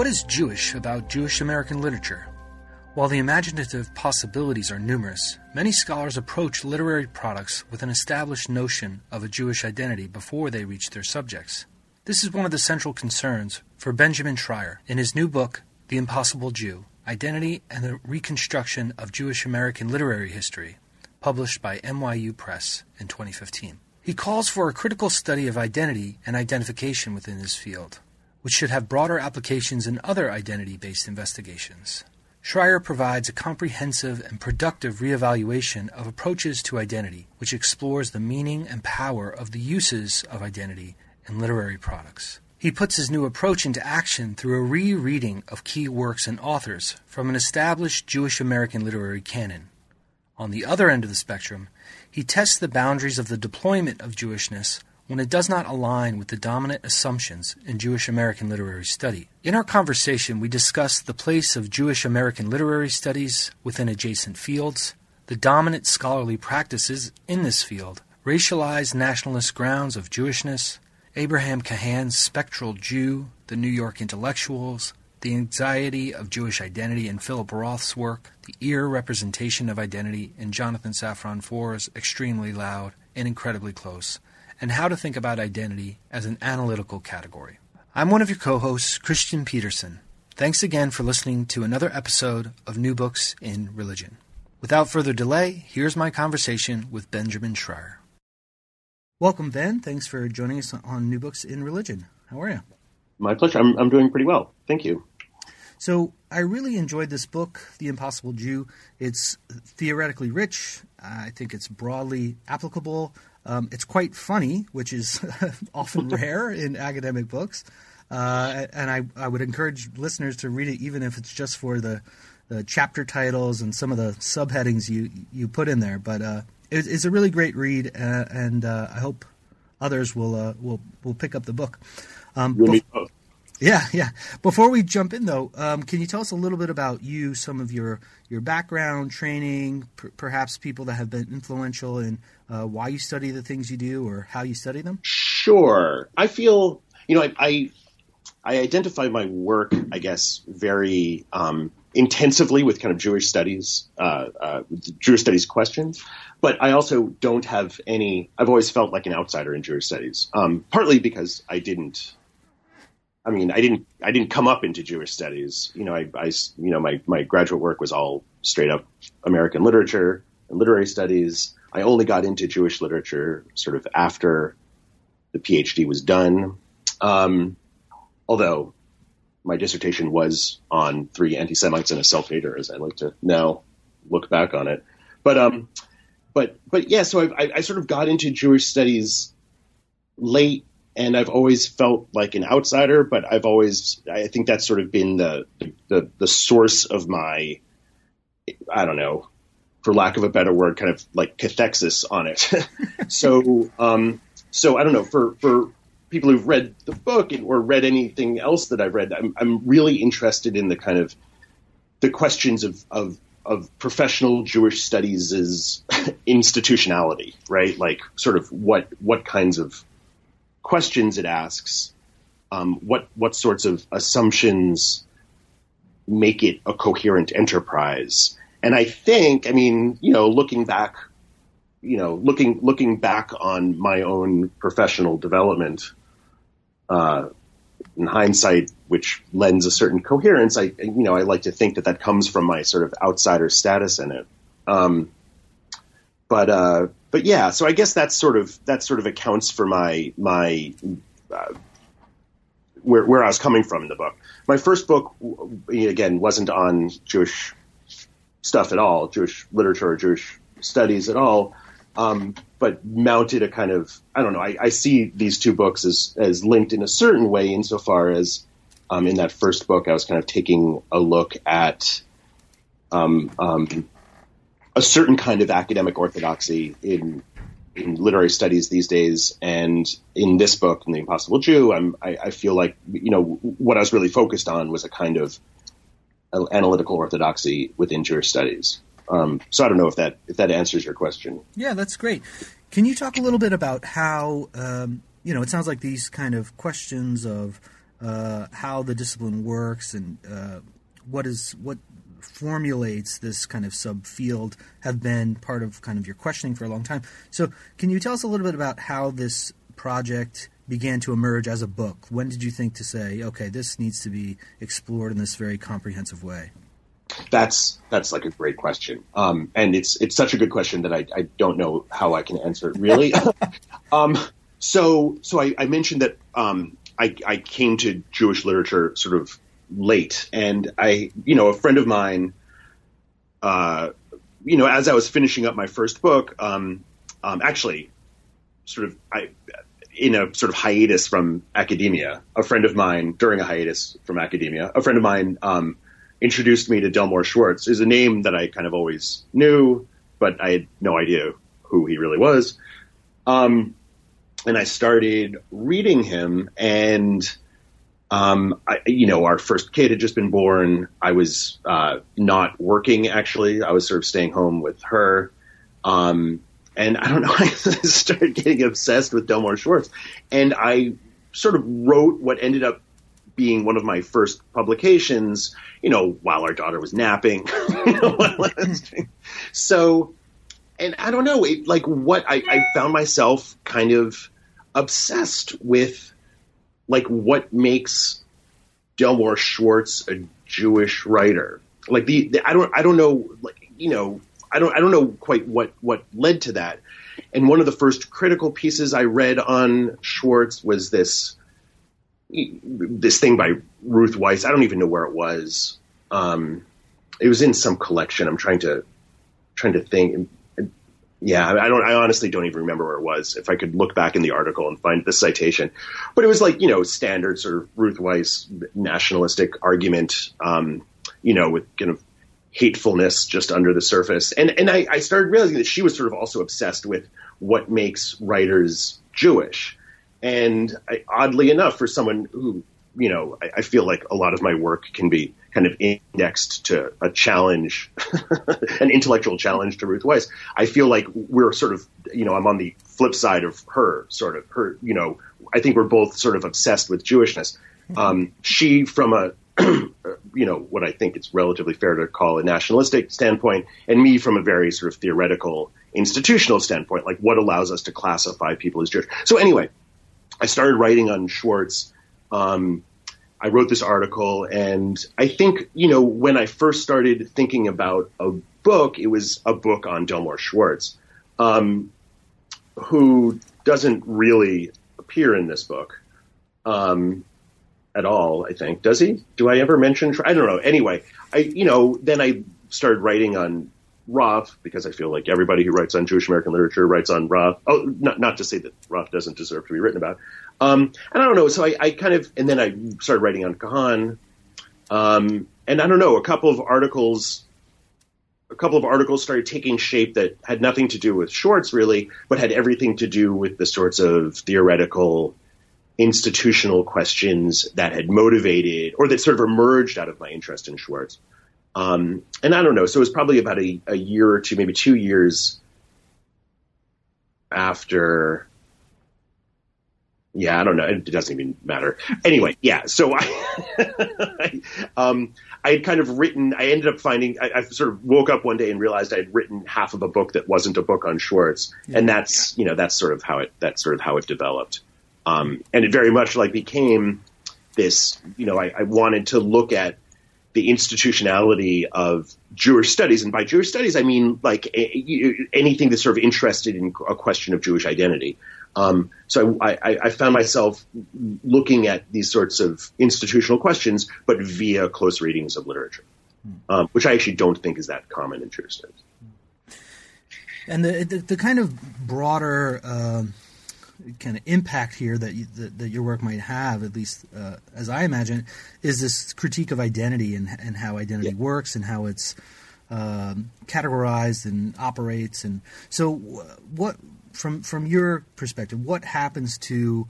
What is Jewish about Jewish American literature? While the imaginative possibilities are numerous, many scholars approach literary products with an established notion of a Jewish identity before they reach their subjects. This is one of the central concerns for Benjamin Schreier in his new book, The Impossible Jew Identity and the Reconstruction of Jewish American Literary History, published by NYU Press in 2015. He calls for a critical study of identity and identification within this field which should have broader applications in other identity based investigations. Schreier provides a comprehensive and productive reevaluation of approaches to identity, which explores the meaning and power of the uses of identity in literary products. He puts his new approach into action through a rereading of key works and authors from an established Jewish American literary canon. On the other end of the spectrum, he tests the boundaries of the deployment of Jewishness when it does not align with the dominant assumptions in Jewish American literary study. In our conversation, we discussed the place of Jewish American literary studies within adjacent fields, the dominant scholarly practices in this field, racialized nationalist grounds of Jewishness, Abraham Cahan's spectral Jew, the New York intellectuals, the anxiety of Jewish identity in Philip Roth's work, the ear representation of identity in Jonathan Safran Foer's extremely loud and incredibly close, and how to think about identity as an analytical category. I'm one of your co hosts, Christian Peterson. Thanks again for listening to another episode of New Books in Religion. Without further delay, here's my conversation with Benjamin Schreier. Welcome, Ben. Thanks for joining us on New Books in Religion. How are you? My pleasure. I'm, I'm doing pretty well. Thank you. So, I really enjoyed this book, The Impossible Jew. It's theoretically rich. I think it's broadly applicable. Um, it's quite funny, which is often rare in academic books. Uh, and I, I would encourage listeners to read it, even if it's just for the, the chapter titles and some of the subheadings you you put in there. But uh, it, it's a really great read, uh, and uh, I hope others will uh, will will pick up the book. Um, bef- yeah, yeah. Before we jump in, though, um, can you tell us a little bit about you, some of your your background, training, per- perhaps people that have been influential in uh, why you study the things you do or how you study them? Sure. I feel you know I I, I identify my work, I guess, very um, intensively with kind of Jewish studies, uh, uh, Jewish studies questions. But I also don't have any. I've always felt like an outsider in Jewish studies, um, partly because I didn't I mean, I didn't I didn't come up into Jewish studies. You know, I, I you know my my graduate work was all straight up American literature and literary studies. I only got into Jewish literature sort of after the PhD was done. Um, although my dissertation was on three anti-Semites and a self-hater, as I like to now look back on it. But um, but but yeah, so I, I sort of got into Jewish studies late and I've always felt like an outsider, but I've always I think that's sort of been the the the source of my I don't know, for lack of a better word, kind of like cathexis on it. so um, so I don't know for for people who've read the book or read anything else that I've read, I'm I'm really interested in the kind of the questions of of of professional Jewish studies is institutionality, right? Like sort of what what kinds of questions it asks, um, what what sorts of assumptions make it a coherent enterprise. And I think, I mean, you know, looking back, you know, looking looking back on my own professional development, uh, in hindsight, which lends a certain coherence, I you know I like to think that that comes from my sort of outsider status in it. Um, but uh, but yeah, so I guess that sort of that sort of accounts for my my uh, where where I was coming from in the book. My first book, again, wasn't on Jewish stuff at all, Jewish literature or Jewish studies at all. um, but mounted a kind of I don't know. I, I, see these two books as as linked in a certain way, insofar as um, in that first book I was kind of taking a look at um, um, a certain kind of academic orthodoxy in in literary studies these days, and in this book, in the Impossible Jew, I, I feel like you know what I was really focused on was a kind of analytical orthodoxy within Jewish studies. Um, so I don't know if that if that answers your question. Yeah, that's great. Can you talk a little bit about how um, you know? It sounds like these kind of questions of uh, how the discipline works and uh, what is what formulates this kind of subfield have been part of kind of your questioning for a long time. So, can you tell us a little bit about how this project began to emerge as a book? When did you think to say, okay, this needs to be explored in this very comprehensive way? That's that's like a great question, um, and it's it's such a good question that I, I don't know how I can answer it really. um, so so I, I mentioned that um, I, I came to Jewish literature sort of late, and I you know a friend of mine, uh, you know as I was finishing up my first book, um, um, actually, sort of I in a sort of hiatus from academia, a friend of mine during a hiatus from academia, a friend of mine um, introduced me to Delmore Schwartz, is a name that I kind of always knew, but I had no idea who he really was. Um, and I started reading him, and um, I, you know, our first kid had just been born. I was uh, not working actually. I was sort of staying home with her. Um, and I don't know, I started getting obsessed with Delmore Schwartz, and I sort of wrote what ended up being one of my first publications, you know, while our daughter was napping. so, and I don't know, it, like what I, I found myself kind of obsessed with, like what makes Delmore Schwartz a Jewish writer. Like the, the I don't I don't know like you know I don't I don't know quite what what led to that. And one of the first critical pieces I read on Schwartz was this this thing by Ruth Wisse. I don't even know where it was. Um, it was in some collection. I'm trying to trying to think. Yeah, I don't. I honestly don't even remember where it was. If I could look back in the article and find the citation, but it was like you know standard sort of Ruth Wisse nationalistic argument. Um, you know, with kind of hatefulness just under the surface. And and I, I started realizing that she was sort of also obsessed with what makes writers Jewish. And I, oddly enough, for someone who, you know, I, I, feel like a lot of my work can be kind of indexed to a challenge, an intellectual challenge to Ruth Wisse. I feel like we're sort of, you know, I'm on the flip side of her, sort of her, you know, I think we're both sort of obsessed with Jewishness. Mm-hmm. Um, she, from a, you know, what I think it's relatively fair to call a nationalistic standpoint, and me from a very sort of theoretical, institutional standpoint, like what allows us to classify people as Jewish. So anyway, I started writing on Schwartz. Um, I wrote this article, and I think you know when I first started thinking about a book, it was a book on Delmore Schwartz, um, who doesn't really appear in this book um, at all. I think does he? Do I ever mention? I don't know. Anyway, I you know then I started writing on Roth because I feel like everybody who writes on Jewish American literature writes on Roth. Oh, not, not to say that Roth doesn't deserve to be written about. Um, and I don't know. So I, I, kind of, and then I started writing on Cahan. Um, and I don't know, a couple of articles, a couple of articles started taking shape that had nothing to do with Schwartz really, but had everything to do with the sorts of theoretical institutional questions that had motivated or that sort of emerged out of my interest in Schwartz. Um, and I don't know. So it was probably about a, a year or two, maybe two years after. Yeah, I don't know. It doesn't even matter. Anyway, yeah. So I, um, I had kind of written. I ended up finding. I, I, sort of woke up one day and realized I had written half of a book that wasn't a book on Schwartz, yeah. and that's you know that's sort of how it that's sort of how it developed. Um, and it very much like became this. You know, I, I wanted to look at the institutionality of Jewish studies, and by Jewish studies I mean like a, anything that's sort of interested in a question of Jewish identity. Um, so I, I, I, found myself looking at these sorts of institutional questions, but via close readings of literature, um, which I actually don't think is that common in Jewish studies. And the, the, the kind of broader um, kind of impact here that, you, that, that your work might have, at least uh, as I imagine, is this critique of identity and and how identity yeah. works and how it's um, categorized and operates. And so, what from from your perspective, what happens to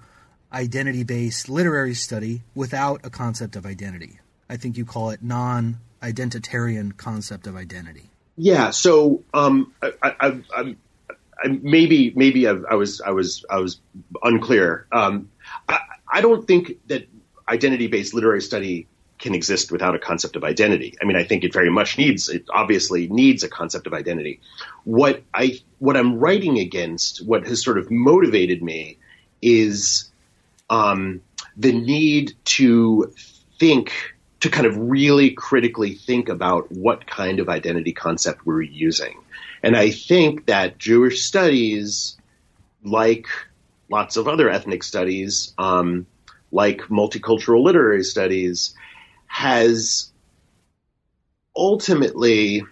identity based literary study without a concept of identity? I think you call it non identitarian concept of identity. Yeah. So um, I, I, I, maybe maybe I, was I was I was unclear. Um, I, don't think that identity based literary study can exist without a concept of identity. I mean, I think it very much needs it obviously needs a concept of identity. What I what I'm writing against, what has sort of motivated me, is um, the need to think to kind of really critically think about what kind of identity concept we're using. And I think that Jewish studies, like lots of other ethnic studies, um, like multicultural literary studies, has ultimately,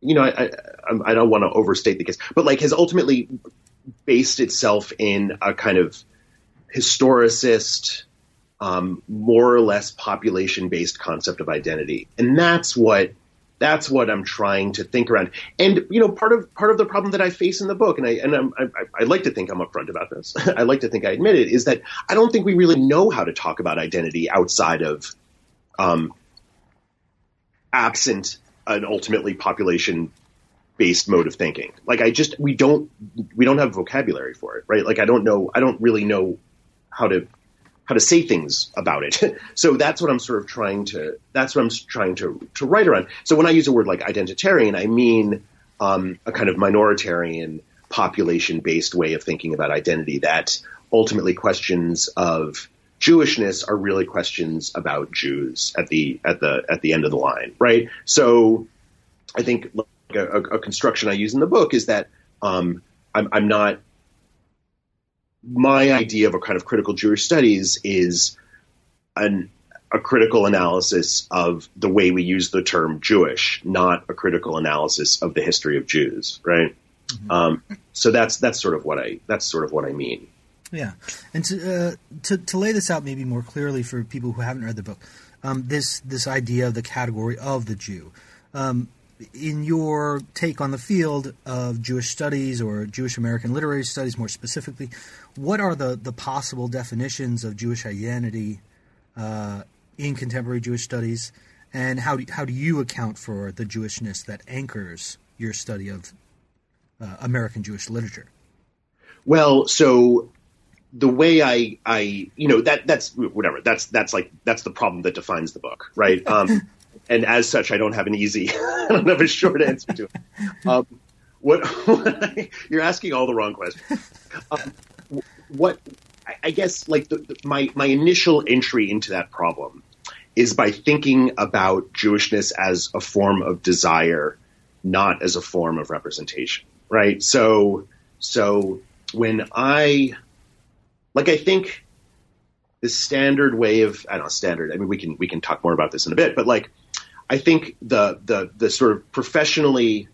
you know, I, I, I don't want to overstate the case, but like has ultimately based itself in a kind of historicist, um, more or less population based concept of identity. And that's what that's what I'm trying to think around. And you know, part of part of the problem that I face in the book, and I and I'm, I, I like to think I'm upfront about this. I like to think I admit it, is that I don't think we really know how to talk about identity outside of um, absent an ultimately population based mode of thinking. Like I just we don't we don't have vocabulary for it, right? Like I don't know I don't really know how to how to say things about it. so that's what I'm sort of trying to that's what I'm trying to to write around. So when I use a word like identitarian, I mean um, a kind of minoritarian population based way of thinking about identity that ultimately questions of Jewishness are really questions about Jews at the at the at the end of the line, right? So, I think like a, a, construction I use in the book is that um, I'm, I'm not. My idea of a kind of critical Jewish studies is an a critical analysis of the way we use the term Jewish, not a critical analysis of the history of Jews, right? Mm-hmm. Um, so that's that's sort of what I that's sort of what I mean. Yeah, and to, uh, to to lay this out maybe more clearly for people who haven't read the book, um, this this idea of the category of the Jew. Um, in your take on the field of Jewish studies or Jewish American literary studies, more specifically, what are the, the possible definitions of Jewish identity uh, in contemporary Jewish studies, and how do, how do you account for the Jewishness that anchors your study of uh, American Jewish literature? Well, so the way I, I, you know, that that's whatever. That's that's like that's the problem that defines the book, right? Um, and as such, I don't have an easy, I don't have a short answer to it. Um, what, you're asking all the wrong questions. Um, what I, I guess, like the, the, my my initial entry into that problem is by thinking about Jewishness as a form of desire, not as a form of representation, right? So, so when I like I think the standard way of I don't know standard. I mean, we can we can talk more about this in a bit, but like I think the the the sort of professionally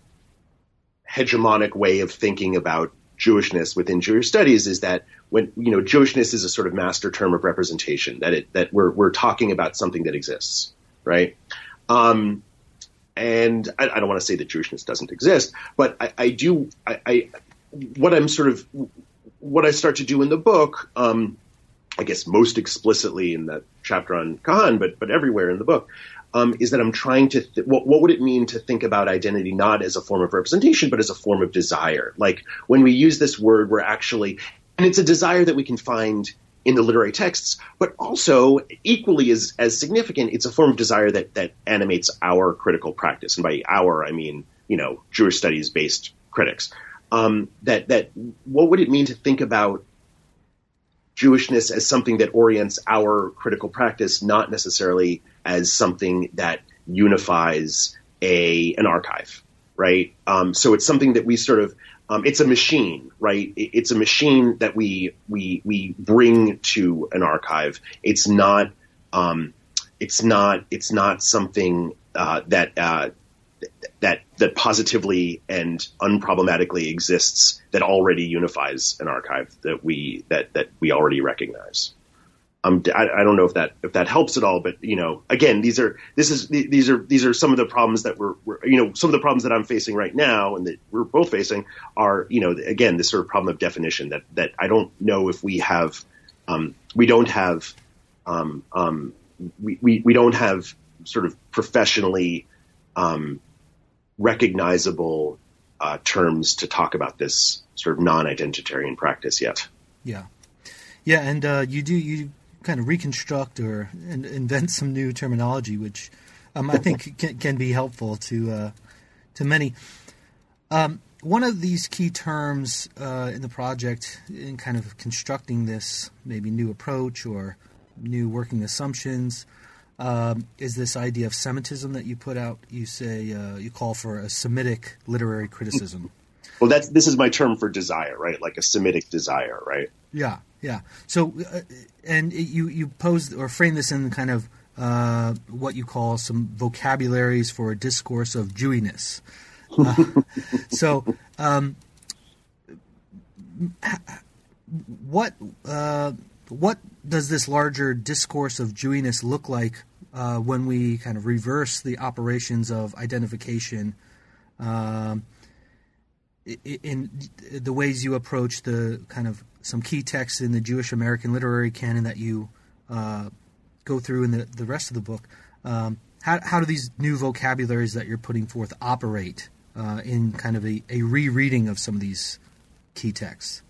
hegemonic way of thinking about Jewishness within Jewish studies is that when you know Jewishness is a sort of master term of representation that it that we're we're talking about something that exists, right? Um, and I, I don't want to say that Jewishness doesn't exist, but I, I do. I, I what I'm sort of what I start to do in the book, um, I guess most explicitly in that chapter on Cahan, but but everywhere in the book, um, is that I'm trying to th- what, what would it mean to think about identity not as a form of representation, but as a form of desire? Like when we use this word, we're actually, and it's a desire that we can find in the literary texts, but also equally as as significant, it's a form of desire that that animates our critical practice, and by our I mean you know Jewish studies based critics um, that that what would it mean to think about Jewishness as something that orients our critical practice, not necessarily as something that unifies a an archive, right? Um, so it's something that we sort of um, it's a machine, right? It's a machine that we we we bring to an archive. It's not um, it's not it's not something uh, that uh, that that positively and unproblematically exists that already unifies an archive that we that that we already recognize. Um, I, I, don't know if that if that helps at all, but you know, again, these are this is these are these are some of the problems that we're, we're, you know some of the problems that I'm facing right now and that we're both facing are you know again this sort of problem of definition that that I don't know if we have um, we don't have um, um, we, we we don't have sort of professionally um, recognizable uh, terms to talk about this sort of non-identitarian practice yet. Yeah, yeah, and uh, you do you kind of reconstruct or invent some new terminology, which um, I think can, can, be helpful to uh, to many. Um, one of these key terms uh, in the project, in kind of constructing this maybe new approach or new working assumptions, um, is this idea of Semitism that you put out. You say uh, you call for a Semitic literary criticism. Well, that's this is my term for desire, right? Like a Semitic desire, right? Yeah, yeah. So, uh, and you you pose or frame this in kind of uh, what you call some vocabularies for a discourse of Jewiness. Uh, so, um, what uh, what does this larger discourse of Jewiness look like uh, when we kind of reverse the operations of identification? Um, in the ways you approach the kind of some key texts in the Jewish American literary canon that you uh, go through in the, the rest of the book. Um, how, how do these new vocabularies that you're putting forth operate uh, in kind of a, a rereading of some of these key texts?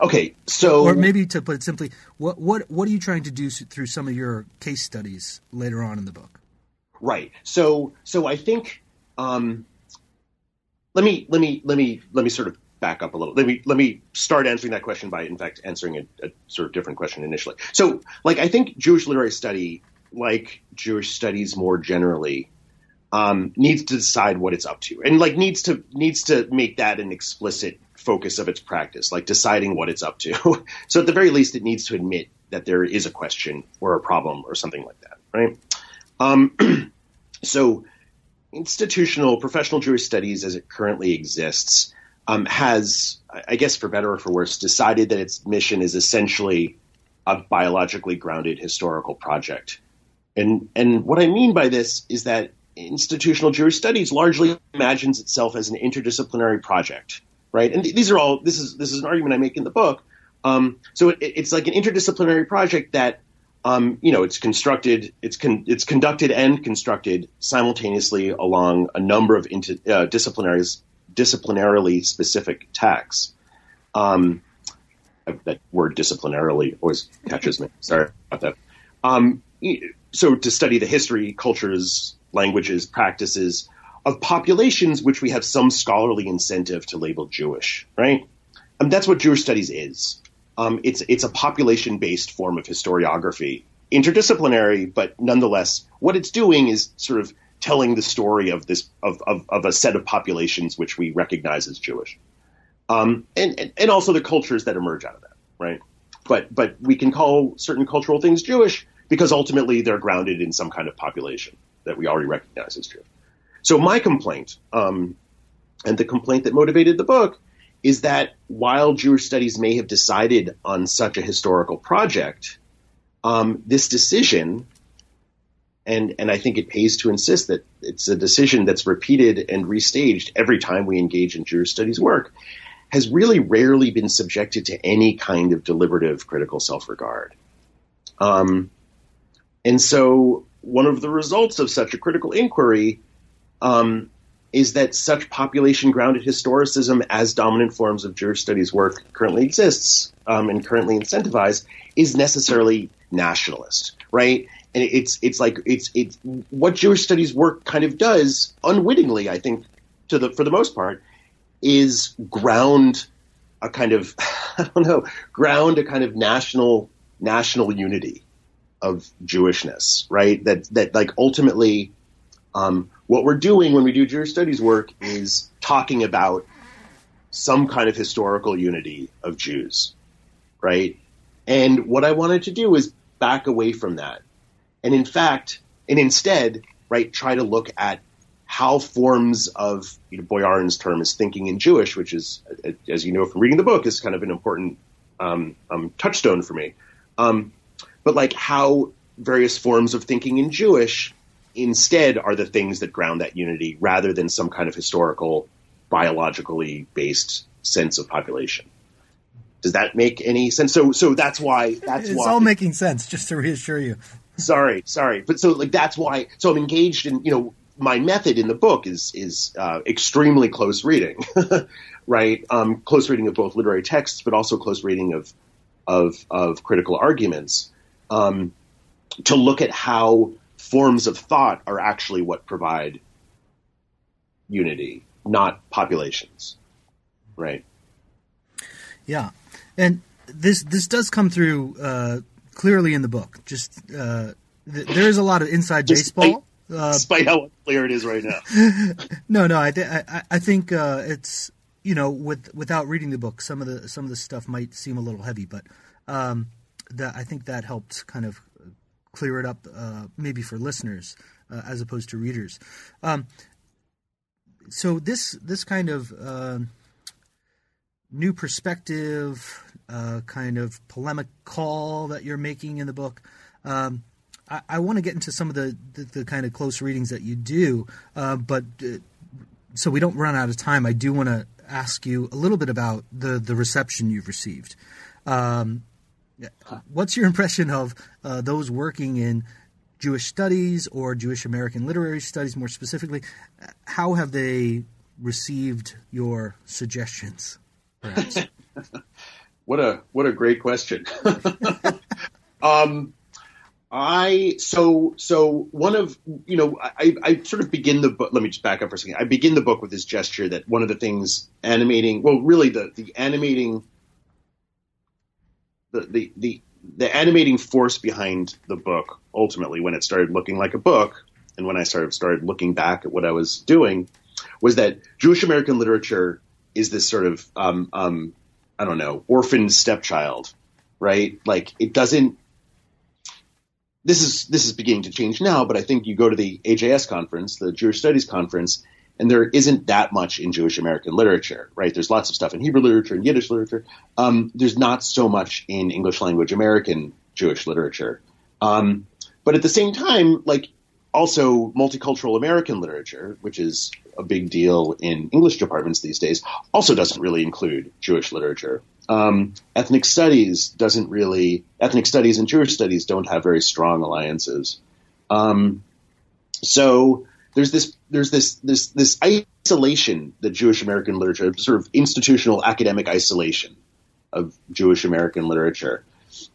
Okay, so or maybe to put it simply, what what what are you trying to do through some of your case studies later on in the book? Right. So so I think um, let me let me let me let me sort of back up a little. Let me let me start answering that question by, in fact, answering a, a sort of different question initially. So, like, I think Jewish literary study, like Jewish studies more generally, um, needs to decide what it's up to, and like needs to needs to make that an explicit focus of its practice, like deciding what it's up to. so, at the very least, it needs to admit that there is a question or a problem or something like that, right? Um, so institutional professional Jewish studies as it currently exists um, has, I guess for better or for worse, decided that its mission is essentially a biologically grounded historical project. And and what I mean by this is that institutional Jewish studies largely imagines itself as an interdisciplinary project, right? And th- these are all this is this is an argument I make in the book. Um, so it, it's like an interdisciplinary project that um, you know, it's constructed, it's con- it's conducted and constructed simultaneously along a number of inter- uh, disciplinarily specific texts. Um, that word disciplinarily always catches me. Sorry about that. Um, so to study the history, cultures, languages, practices of populations which we have some scholarly incentive to label Jewish, right? And that's what Jewish studies is. Um, it's it's a population based form of historiography, interdisciplinary, but nonetheless, what it's doing is sort of telling the story of this of, of, of a set of populations which we recognize as Jewish, um, and, and and also the cultures that emerge out of that, right? But but we can call certain cultural things Jewish because ultimately they're grounded in some kind of population that we already recognize as Jewish. So my complaint, um, and the complaint that motivated the book, is that while Jewish studies may have decided on such a historical project, um, this decision, and and I think it pays to insist that it's a decision that's repeated and restaged every time we engage in Jewish studies work, has really rarely been subjected to any kind of deliberative critical self-regard. Um, and so, one of the results of such a critical inquiry um, is that such population grounded historicism as dominant forms of Jewish studies work currently exists um, and currently incentivized is necessarily nationalist, right? And it's it's like it's it's what Jewish studies work kind of does unwittingly, I think, to the for the most part, is ground a kind of I don't know ground a kind of national national unity of Jewishness, right? That that like ultimately um, what we're doing when we do Jewish studies work is talking about some kind of historical unity of Jews, right? And what I wanted to do is back away from that. And in fact, and instead, right, try to look at how forms of you know, Boyarin's term is thinking in Jewish, which is, as you know from reading the book, is kind of an important um, um, touchstone for me. Um, but like how various forms of thinking in Jewish instead are the things that ground that unity rather than some kind of historical, biologically based sense of population. Does that make any sense? So, so that's why that's it's why, it's all making sense. Just to reassure you. Sorry, sorry, but so like that's why. So I'm engaged in you know my method in the book is is uh, extremely close reading, right? Um, close reading of both literary texts, but also close reading of of of critical arguments um, to look at how forms of thought are actually what provide unity, not populations, right? Yeah, and this this does come through uh, clearly in the book. Just uh, th- there is a lot of inside Just baseball. Uh, despite how unclear it is right now. no, no, I, th- I, I think uh, it's you know with without reading the book, some of the some of the stuff might seem a little heavy, but um, that I think that helped kind of clear it up, uh, maybe for listeners uh, as opposed to readers. Um, so this this kind of uh, new perspective, uh, kind of polemic call that you're making in the book. Um, I, I want to get into some of the, the, the, kind of close readings that you do, uh, but uh, so we don't run out of time, I do want to ask you a little bit about the, the reception you've received. Um, what's your impression of uh, those working in Jewish studies or Jewish American literary studies more specifically? How have they received your suggestions? what a what a great question. um, I so so one of you know I, I sort of begin the book. Let me just back up for a second. I begin the book with this gesture that one of the things animating, well, really the the animating, the the the, animating force behind the book ultimately when it started looking like a book and when I started started looking back at what I was doing was that Jewish American literature is this sort of um, um, I don't know orphaned stepchild, right? Like it doesn't. This is this is beginning to change now, but I think you go to the AJS conference, the Jewish Studies conference, and there isn't that much in Jewish American literature, right? There's lots of stuff in Hebrew literature and Yiddish literature. Um, there's not so much in English language American Jewish literature. Um, but at the same time, like also multicultural American literature, which is a big deal in English departments these days, also doesn't really include Jewish literature. Um, ethnic studies doesn't really ethnic studies and Jewish studies don't have very strong alliances. Um, so there's this there's this this this isolation that Jewish American literature, sort of institutional academic isolation of Jewish American literature.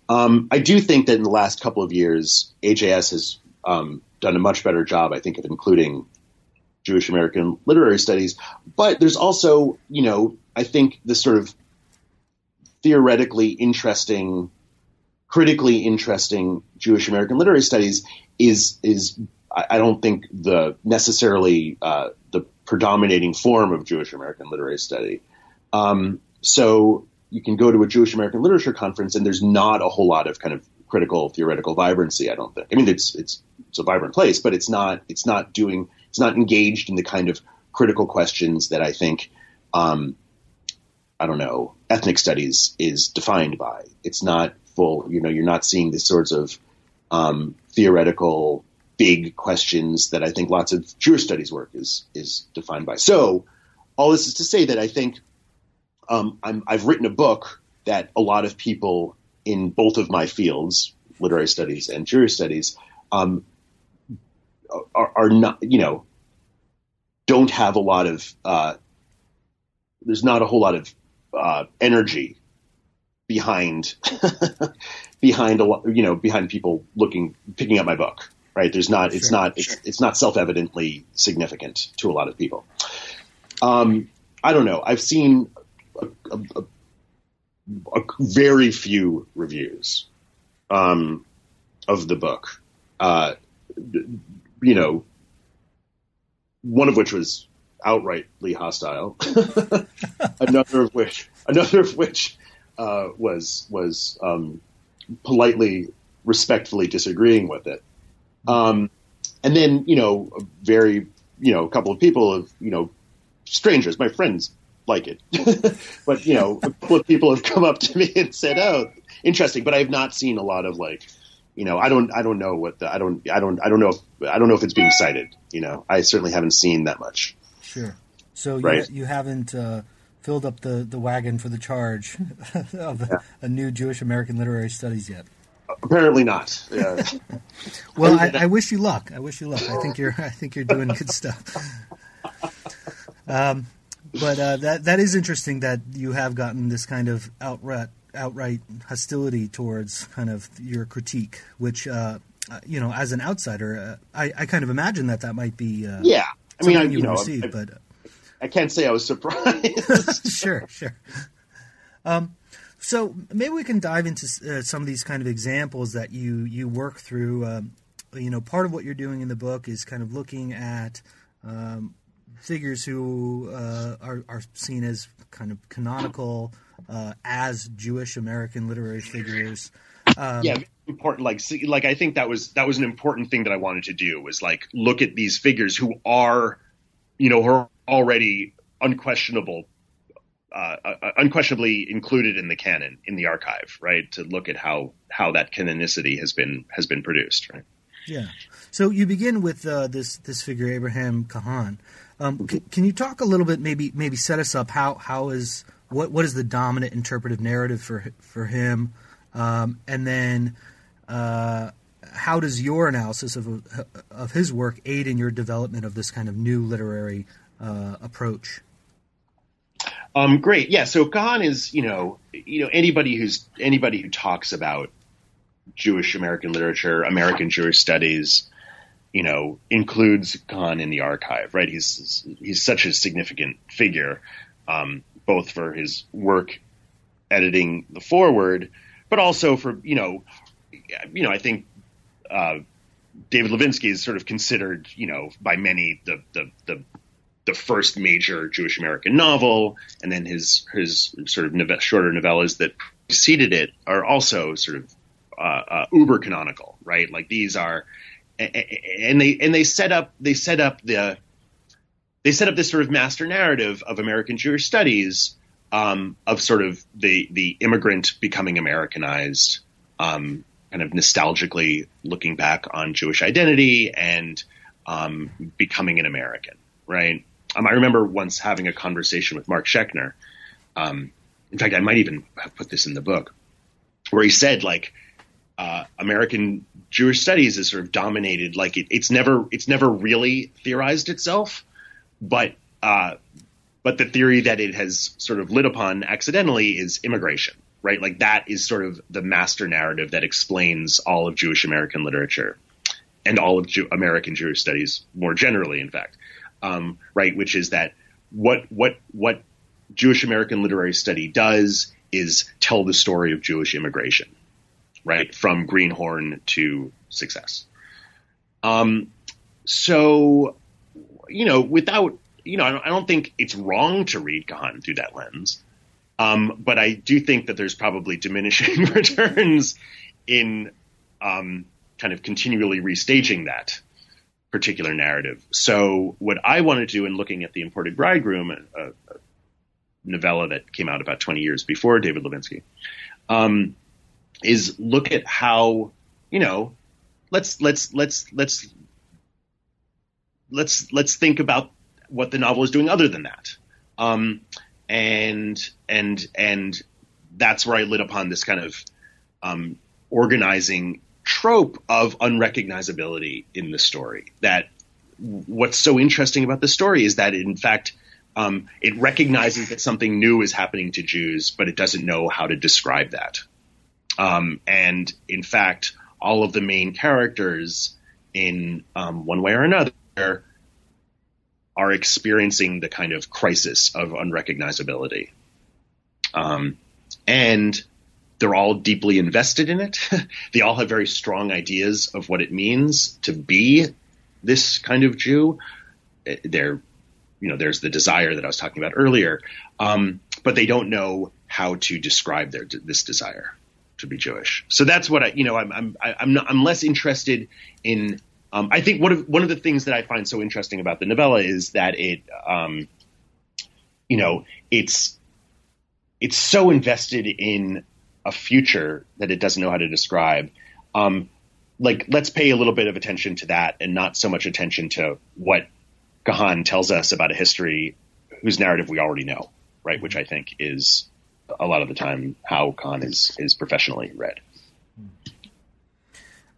Um, I do think that in the last couple of years, AJS has um, done a much better job, I think, of including Jewish American literary studies. But there's also, you know, I think this sort of theoretically interesting, critically interesting Jewish American literary studies is is I, don't think the necessarily uh, the predominating form of Jewish American literary study. Um, so you can go to a Jewish American literature conference and there's not a whole lot of kind of critical theoretical vibrancy. I don't think. I mean, it's it's it's a vibrant place, but it's not it's not doing it's not engaged in the kind of critical questions that I think. Um, I don't know, ethnic studies is defined by. It's not full, you know, you're not seeing the sorts of um, theoretical big questions that I think lots of Jewish studies work is is defined by. So, all this is to say that I think um, i have written a book that a lot of people in both of my fields, literary studies and Jewish studies, um, are, are, not, you know, don't have a lot of, uh, there's not a whole lot of uh, energy behind, behind a lot, you know, behind people looking, picking up my book, right? There's not, it's sure, not, sure. it's, it's not self-evidently significant to a lot of people. Um, I don't know. I've seen a, a, a a very few reviews um, of the book. Uh, you know, one of which was outrightly hostile. another of which, another of which uh, was was um, politely, respectfully disagreeing with it. Um, and then, you know, very you know, a couple of people have, you know, strangers, my friends like it, but you know, a couple of people have come up to me and said, "Oh, interesting," but I've not seen a lot of like, you know, I don't, I don't know what the, I don't, I don't, I don't know, if, I don't know if it's being cited. You know, I certainly haven't seen that much. Sure. So Right. you, you haven't uh, filled up the, the wagon for the charge of a, Yeah. a new Jewish American literary studies yet. Apparently not. Yeah. Well, I, I wish you luck. I wish you luck. I think you're I think you're doing good stuff. Um, but uh, that that is interesting that you have gotten this kind of outright outright hostility towards kind of your critique, which uh, uh, you know, as an outsider, uh, I, I kind of imagine that that might be uh, yeah. I mean, I, you you know, receive, I, but. I can't say I was surprised. sure, sure. Um, so maybe we can dive into uh, some of these kind of examples that you you work through. Um, you know, part of what you're doing in the book is kind of looking at um, figures who uh, are are seen as kind of canonical uh, as Jewish American literary figures. Um, yeah, important. Like, see, like I think that was that was an important thing that I wanted to do was like look at these figures who are, you know, who are already unquestionable, uh, uh, unquestionably included in the canon in the archive, right? To look at how how that canonicity has been has been produced, right? Yeah. So you begin with uh, this this figure Abraham Cahan. Um, c- can you talk a little bit, maybe maybe set us up how how is what what is the dominant interpretive narrative for for him, um, and then uh, how does your analysis of of his work aid in your development of this kind of new literary uh, approach? Um, great. Yeah. So Cahan is, you know, you know, anybody who's anybody who talks about Jewish American literature, American Jewish studies, you know, includes Cahan in the archive, right? He's he's such a significant figure, um, both for his work editing the forward, but also for you know, you know, I think uh, David Levinsky is sort of considered, you know, by many the the the the first major Jewish American novel, and then his his sort of nove- shorter novellas that preceded it are also sort of uh, uh, uber canonical, right? Like these are, and they and they set up they set up the they set up this sort of master narrative of American Jewish studies um, of sort of the the immigrant becoming Americanized, um, kind of nostalgically looking back on Jewish identity and um, becoming an American, right? Um, I remember once having a conversation with Mark Shechner. Um, in fact, I might even have put this in the book, where he said like uh, American Jewish studies is sort of dominated, like it, it's never it's never really theorized itself, but uh, but the theory that it has sort of lit upon accidentally is immigration, right? Like that is sort of the master narrative that explains all of Jewish American literature and all of Jew- American Jewish studies more generally, in fact, um, right? Which is that what what what Jewish American literary study does is tell the story of Jewish immigration, right, from Greenhorn to success. Um, so, you know, without you know, I don't, I don't think it's wrong to read Cahan through that lens. Um, but I do think that there's probably diminishing returns in um, kind of continually restaging that particular narrative. So what I want to do in looking at the imported bridegroom, a, a novella that came out about 20 years before David Levinsky, um, is look at how you know let's let's let's let's let's let's think about what the novel is doing other than that. Um, and and and that's where I lit upon this kind of um, organizing trope of unrecognizability in the story. That what's so interesting about the story is that in fact um, it recognizes that something new is happening to Jews, but it doesn't know how to describe that. Um, and in fact, all of the main characters, in um, one way or another, are experiencing the kind of crisis of unrecognizability. Um, and they're all deeply invested in it. they all have very strong ideas of what it means to be this kind of Jew. They're, you know, there's the desire that I was talking about earlier, um, but they don't know how to describe their this desire to be Jewish. So that's what I, you know, I'm I'm I'm not, I'm less interested in um, I think one of one of the things that I find so interesting about the novella is that it, um, you know, it's it's so invested in a future that it doesn't know how to describe. Um, like, let's pay a little bit of attention to that, and not so much attention to what Cahan tells us about a history whose narrative we already know, right? Which I think is a lot of the time how Cahan is is professionally read.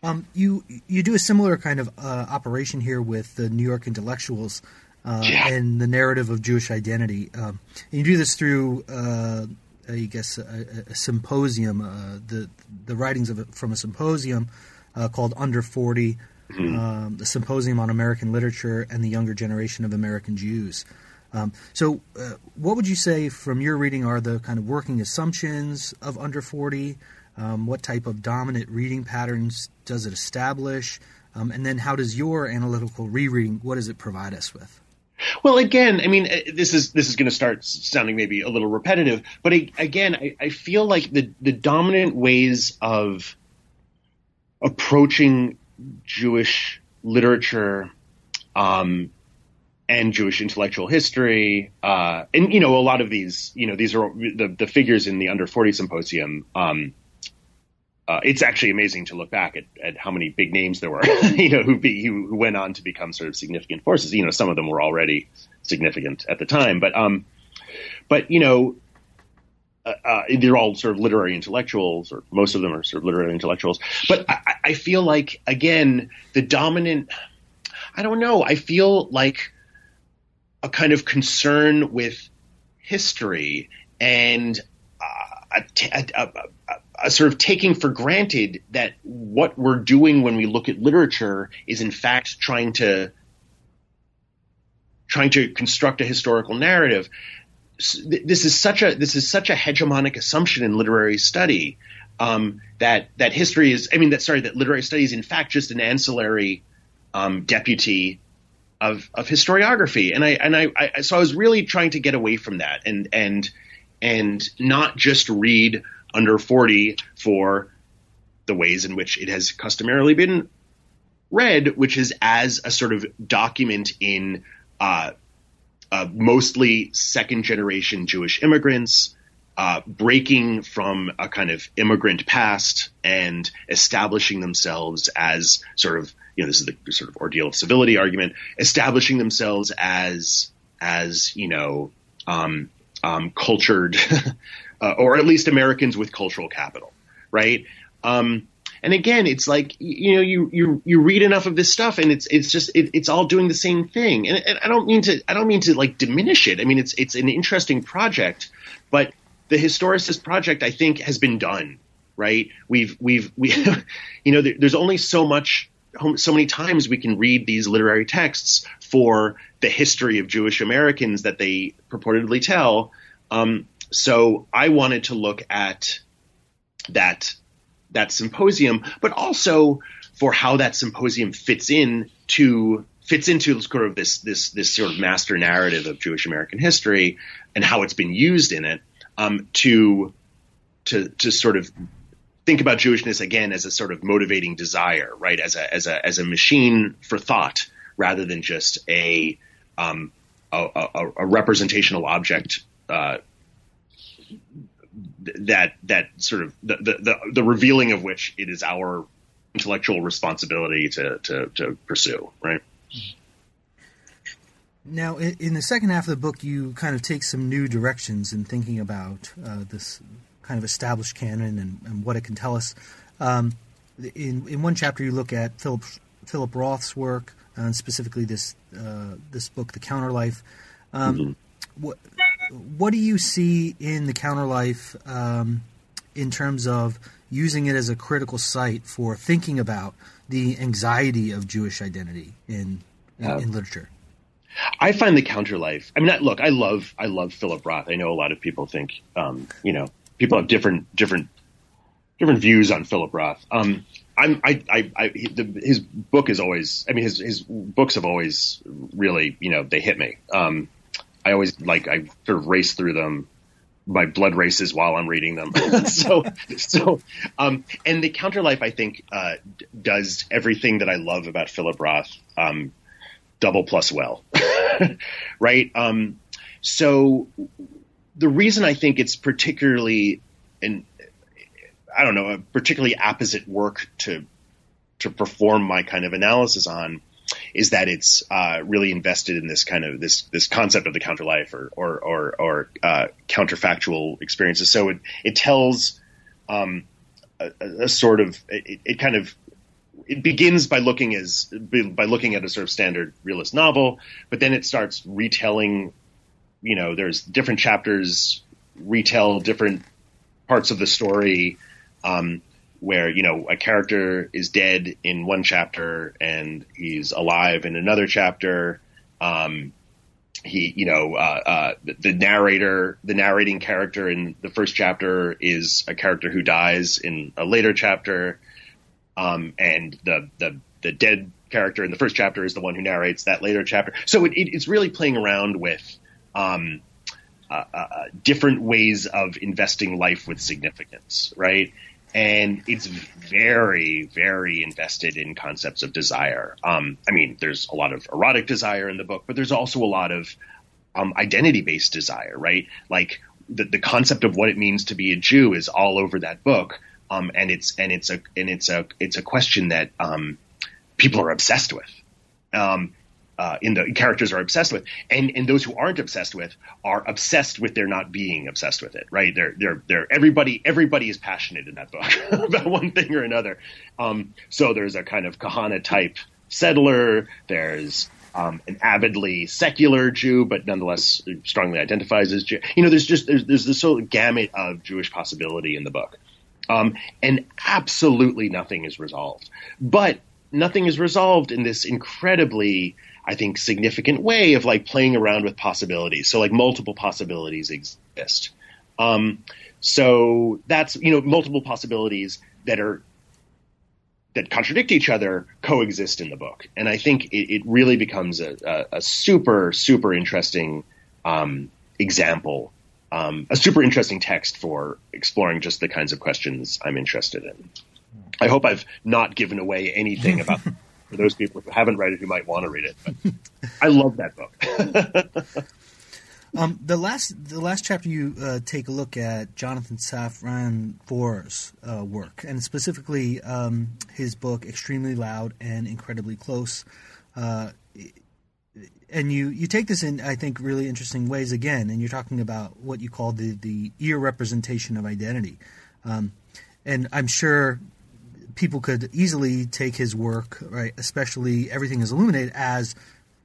Um, you you do a similar kind of uh, operation here with the New York intellectuals uh, Yeah. and the narrative of Jewish identity. Um, and you do this through, uh, I guess, a, a symposium, uh, the the writings of from a symposium uh, called Under Forty, um, the symposium on American literature and the younger generation of American Jews. Um, so, uh, what would you say from your reading are the kind of working assumptions of Under 40? Um, what type of dominant reading patterns does it establish? Um, and then, how does your analytical rereading, what does it provide us with? Well, again, I mean, uh, this is this is going to start sounding maybe a little repetitive, but I, again, I, I feel like the the dominant ways of approaching Jewish literature um, and Jewish intellectual history, uh, and you know, a lot of these, you know, these are the the figures in the Under Forty Symposium. Um, uh, it's actually amazing to look back at, at how many big names there were, you know, who, be, who went on to become sort of significant forces. You know, some of them were already significant at the time, but um, but you know, uh, uh, they're all sort of literary intellectuals, or most of them are sort of literary intellectuals. But I, I- feel like again, the dominant, I don't know, I feel like a kind of concern with history and uh, a- a- a sort of taking for granted that what we're doing when we look at literature is in fact trying to trying to construct a historical narrative. This is such a this is such a hegemonic assumption in literary study um, that that history is I mean that sorry that literary study is in fact just an ancillary um, deputy of of historiography and I and I, I so I was really trying to get away from that and and and not just read under 40 for the ways in which it has customarily been read, which is as a sort of document in uh, uh, mostly second generation Jewish immigrants uh, breaking from a kind of immigrant past and establishing themselves as sort of you know this is the sort of ordeal of civility argument establishing themselves as as you know um, um, cultured uh, or at least Americans with cultural capital right? Um, and again it's like you know you you you read enough of this stuff and it's it's just it, it's all doing the same thing. And, and I don't mean to I don't mean to like diminish it. I mean it's it's an interesting project but the historicist project I think has been done right? We've we've we you know there, there's only so much so many times we can read these literary texts for the history of Jewish Americans that they purportedly tell. Um, so I wanted to look at that that symposium, but also for how that symposium fits in to fits into sort of this this this sort of master narrative of Jewish American history and how it's been used in it um, to to to sort of think about Jewishness again as a sort of motivating desire, right? As a as a as a machine for thought rather than just a um, a, a, a representational object uh, that that sort of the, the the revealing of which it is our intellectual responsibility to to, to pursue, right? Now, in, the second half of the book, you kind of take some new directions in thinking about uh, this kind of established canon and, and what it can tell us. Um, in in one chapter, you look at Philip Philip Roth's work, uh, and specifically this uh, this book, The Counterlife. Um, What what do you see in the Counterlife um, in terms of using it as a critical site for thinking about the anxiety of Jewish identity in in, Yeah. in literature? I find the counterlife. I mean, I- look, I love I love Philip Roth. I know a lot of people think, um, you know, people have different different different views on Philip Roth. Um, I'm I, I, I the, his book is always. I mean, his his books have always really, you know, they hit me. Um, I always like I sort of race through them my blood races while I'm reading them. so, so, um, and the counter life I think, uh, d- does everything that I love about Philip Roth, um, double plus well, right? Um, so the reason I think it's particularly, and I don't know, a particularly apposite work to to perform my kind of analysis on is that it's uh, really invested in this kind of this this concept of the counterlife or or or, or uh, counterfactual experiences. So it it tells um, a, a, sort of it, it, kind of it begins by looking as by looking at a sort of standard realist novel, but then it starts retelling. You know, there's different chapters retell different parts of the story. Um, where you know a character is dead in one chapter and he's alive in another chapter. Um, he, you know, uh, uh, the, narrator, the narrating character in the first chapter is a character who dies in a later chapter, um, and the the the dead character in the first chapter is the one who narrates that later chapter. So it, it, it's really playing around with. Um, uh, uh different ways of investing life with significance, right? And it's very, very invested in concepts of desire. Um, I mean, there's a lot of erotic desire in the book, but there's also a lot of um, identity-based desire, right? Like the, the concept of what it means to be a Jew is all over that book, um, and it's and it's a and it's a it's a question that um, people are obsessed with. Um, uh, in the characters are obsessed with, and and those who aren't obsessed with are obsessed with their not being obsessed with it. Right? They're they're they're everybody everybody is passionate in that book about one thing or another. Um, so there's a kind of Kahane type settler. There's um, an avidly secular Jew, but nonetheless strongly identifies as Jew. You know, there's just there's there's this of gamut of Jewish possibility in the book, um, and absolutely nothing is resolved. But nothing is resolved in this incredibly I think, significant way of like playing around with possibilities. So like multiple possibilities exist. Um, so that's you know multiple possibilities that are that contradict each other coexist in the book, and I think it, it really becomes a, a, a, super super interesting um, example, um, a super interesting text for exploring just the kinds of questions I'm interested in. I hope I've not given away anything about for those people who haven't read it who might want to read it. I love that book. um, the last the last chapter you uh, take a look at Jonathan Safran Foer's uh, work, and specifically um, his book "Extremely Loud and Incredibly Close." Uh, and you, you take this in, I think, really interesting ways again, and you're talking about what you call the, the ear representation of identity. Um, and I'm sure people could easily take his work, right, especially everything is illuminated as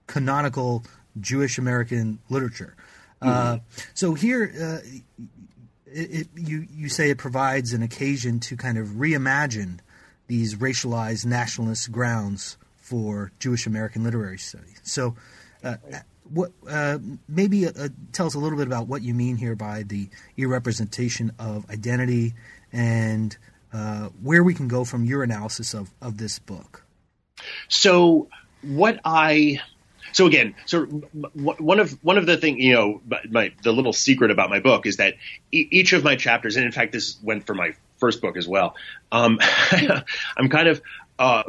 canonical Jewish American literature. Uh, mm-hmm. Uh, so here, uh, it, it, you you say it provides an occasion to kind of reimagine these racialized nationalist grounds for Jewish American literary study. So, uh, what uh, maybe uh, tell us a little bit about what you mean here by the representation of identity and uh, where we can go from your analysis of, of this book. So, what I so again, so one of one of the thing you know, my the little secret about my book is that each of my chapters, and in fact, this went for my first book as well. Um, I'm kind of uh,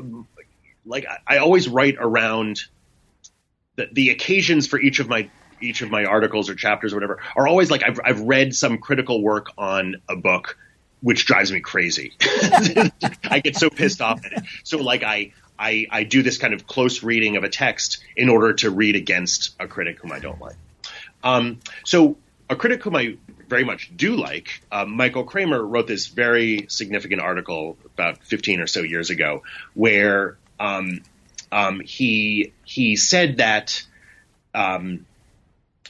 like I always write around the, the occasions for each of my each of my articles or chapters or whatever are always like I've I've read some critical work on a book which drives me crazy. I get so pissed off at it. So like I, I, I do this kind of close reading of a text in order to read against a critic whom I don't like. Um, so a critic whom I very much do like, uh, Michael Kramer wrote this very significant article about 15 or so years ago where um, um, he he said that um,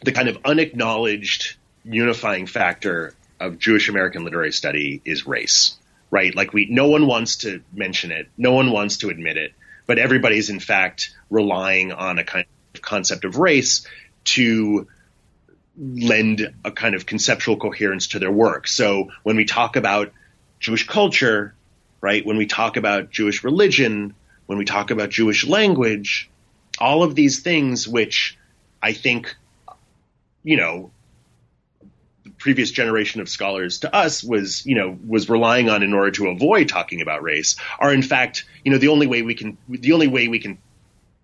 the kind of unacknowledged unifying factor of Jewish American literary study is race, right? Like we, no one wants to mention it, no one wants to admit it, but everybody's in fact relying on a kind of concept of race to lend a kind of conceptual coherence to their work. So when we talk about Jewish culture, right? When we talk about Jewish religion, when we talk about Jewish language, all of these things which I think, you know, previous generation of scholars to us was, you know, was relying on in order to avoid talking about race are in fact, you know, the only way we can, the only way we can,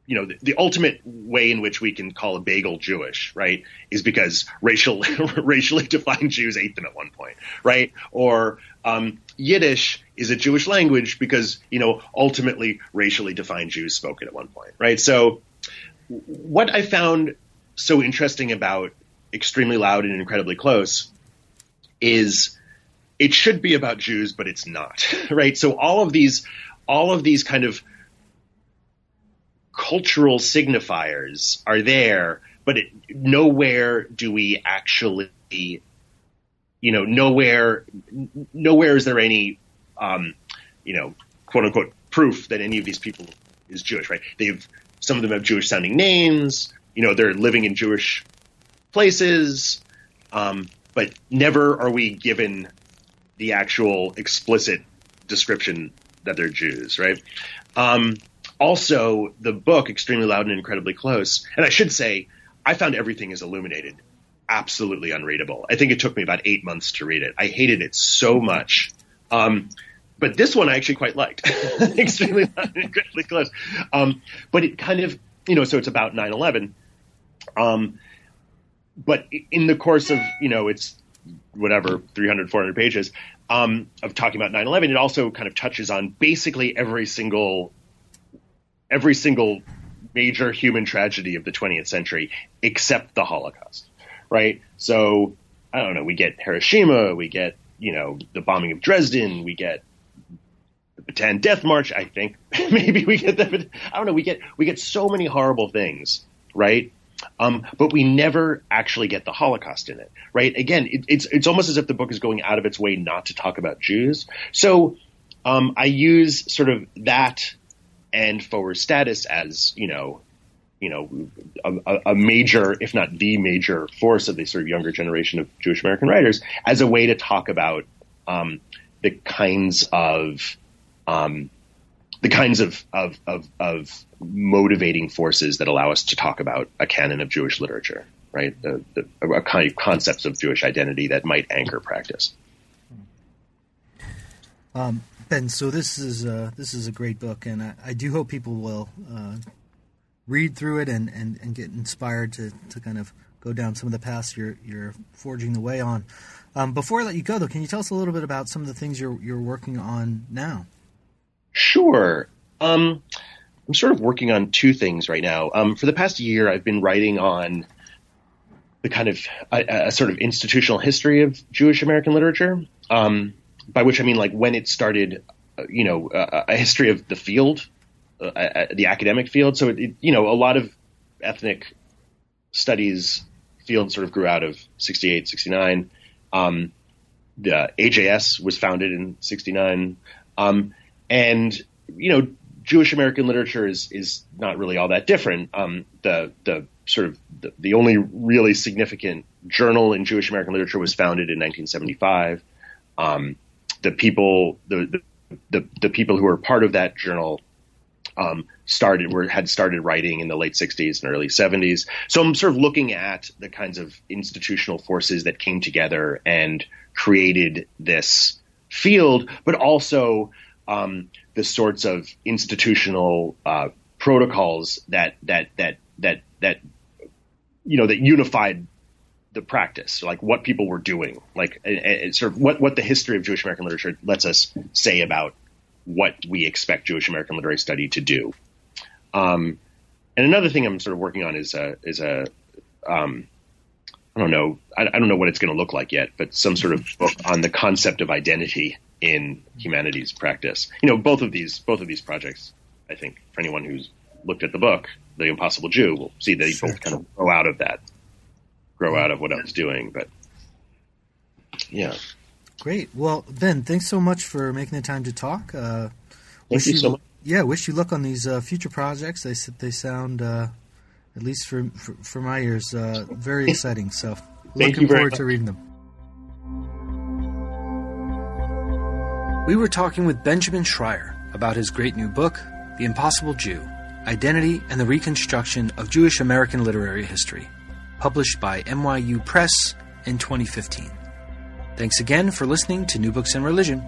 you know, the, the ultimate way in which we can call a bagel Jewish, right, is because racial, racially defined Jews ate them at one point, right? Or um, Yiddish is a Jewish language because, you know, ultimately racially defined Jews spoke it at one point, right? So, what I found so interesting about extremely loud and incredibly close is it should be about Jews, but it's not, right? So all of these, all of these kind of cultural signifiers are there, but it, nowhere do we actually, you know, nowhere, nowhere is there any, um, you know, quote unquote proof that any of these people is Jewish, right? They've, some of them have Jewish sounding names, you know, they're living in Jewish places, um, but never are we given the actual explicit description that they're Jews, right? Um, also, the book, Extremely Loud and Incredibly Close, and I should say, I found everything is illuminated absolutely unreadable. I think it took me about eight months to read it. I hated it so much. Um, but this one I actually quite liked. Extremely loud and incredibly close. Um, but it kind of, you know, so it's about 9 11. Um, but in the course of you know it's whatever 300 400 pages um, of talking about 9-11 it also kind of touches on basically every single every single major human tragedy of the 20th century except the holocaust right so i don't know we get hiroshima we get you know the bombing of dresden we get the Bataan Death March. I think maybe we get that. I don't know. We get we get so many horrible things, right? Um, but we never actually get the Holocaust in it, right? Again, it, it's it's almost as if the book is going out of its way not to talk about Jews. So um, I use sort of that and forward status as you know, you know, a, a, major, if not the major force of the sort of younger generation of Jewish American writers as a way to talk about um, the kinds of um, the kinds of, of, of, of, motivating forces that allow us to talk about a canon of Jewish literature, right? The, the, a kind of concepts of Jewish identity that might anchor practice. Um, ben, so this is uh, this is a great book, and I, I do hope people will uh, read through it and, and, and get inspired to, to kind of go down some of the paths you're you're forging the way on. Um, before I let you go, though, can you tell us a little bit about some of the things you're you're working on now? Sure. Um, I'm sort of working on two things right now. Um, for the past year, I've been writing on the kind of a, a sort of institutional history of Jewish American literature, um, by which I mean like when it started, uh, you know, a, a, history of the field, uh, the academic field. So, it, you know, a lot of ethnic studies field sort of grew out of 68, 69. Um, the AJS was founded in 69. Um, and you know, Jewish American literature is is not really all that different. Um, the the sort of the, the, only really significant journal in Jewish American literature was founded in 1975. Um, the people the, the, the people who were part of that journal um, started were had started writing in the late 60s and early 70s. So I'm sort of looking at the kinds of institutional forces that came together and created this field, but also um, the sorts of institutional uh, protocols that that that that that you know that unified the practice, like what people were doing, like sort of what what the history of Jewish American literature lets us say about what we expect Jewish American literary study to do. Um, and another thing I'm sort of working on is a is a um, I don't know I, I don't know what it's going to look like yet, but some sort of book on the concept of identity in humanities practice. You know, both of these both of these projects, I think, for anyone who's looked at the book, The Impossible Jew, will see they sure. both kind of grow out of that, grow out of what I was doing. But yeah. Great. Well, Ben, thanks so much for making the time to talk. Uh, Thank you, you so much. Yeah, wish you luck on these uh, future projects. They they sound, uh, at least for, for, for my ears, uh, very exciting. So, looking forward to reading them. We were talking with Benjamin Schreier about his great new book, The Impossible Jew Identity and the Reconstruction of Jewish American Literary History, published by NYU Press in 2015. Thanks again for listening to New Books in Religion.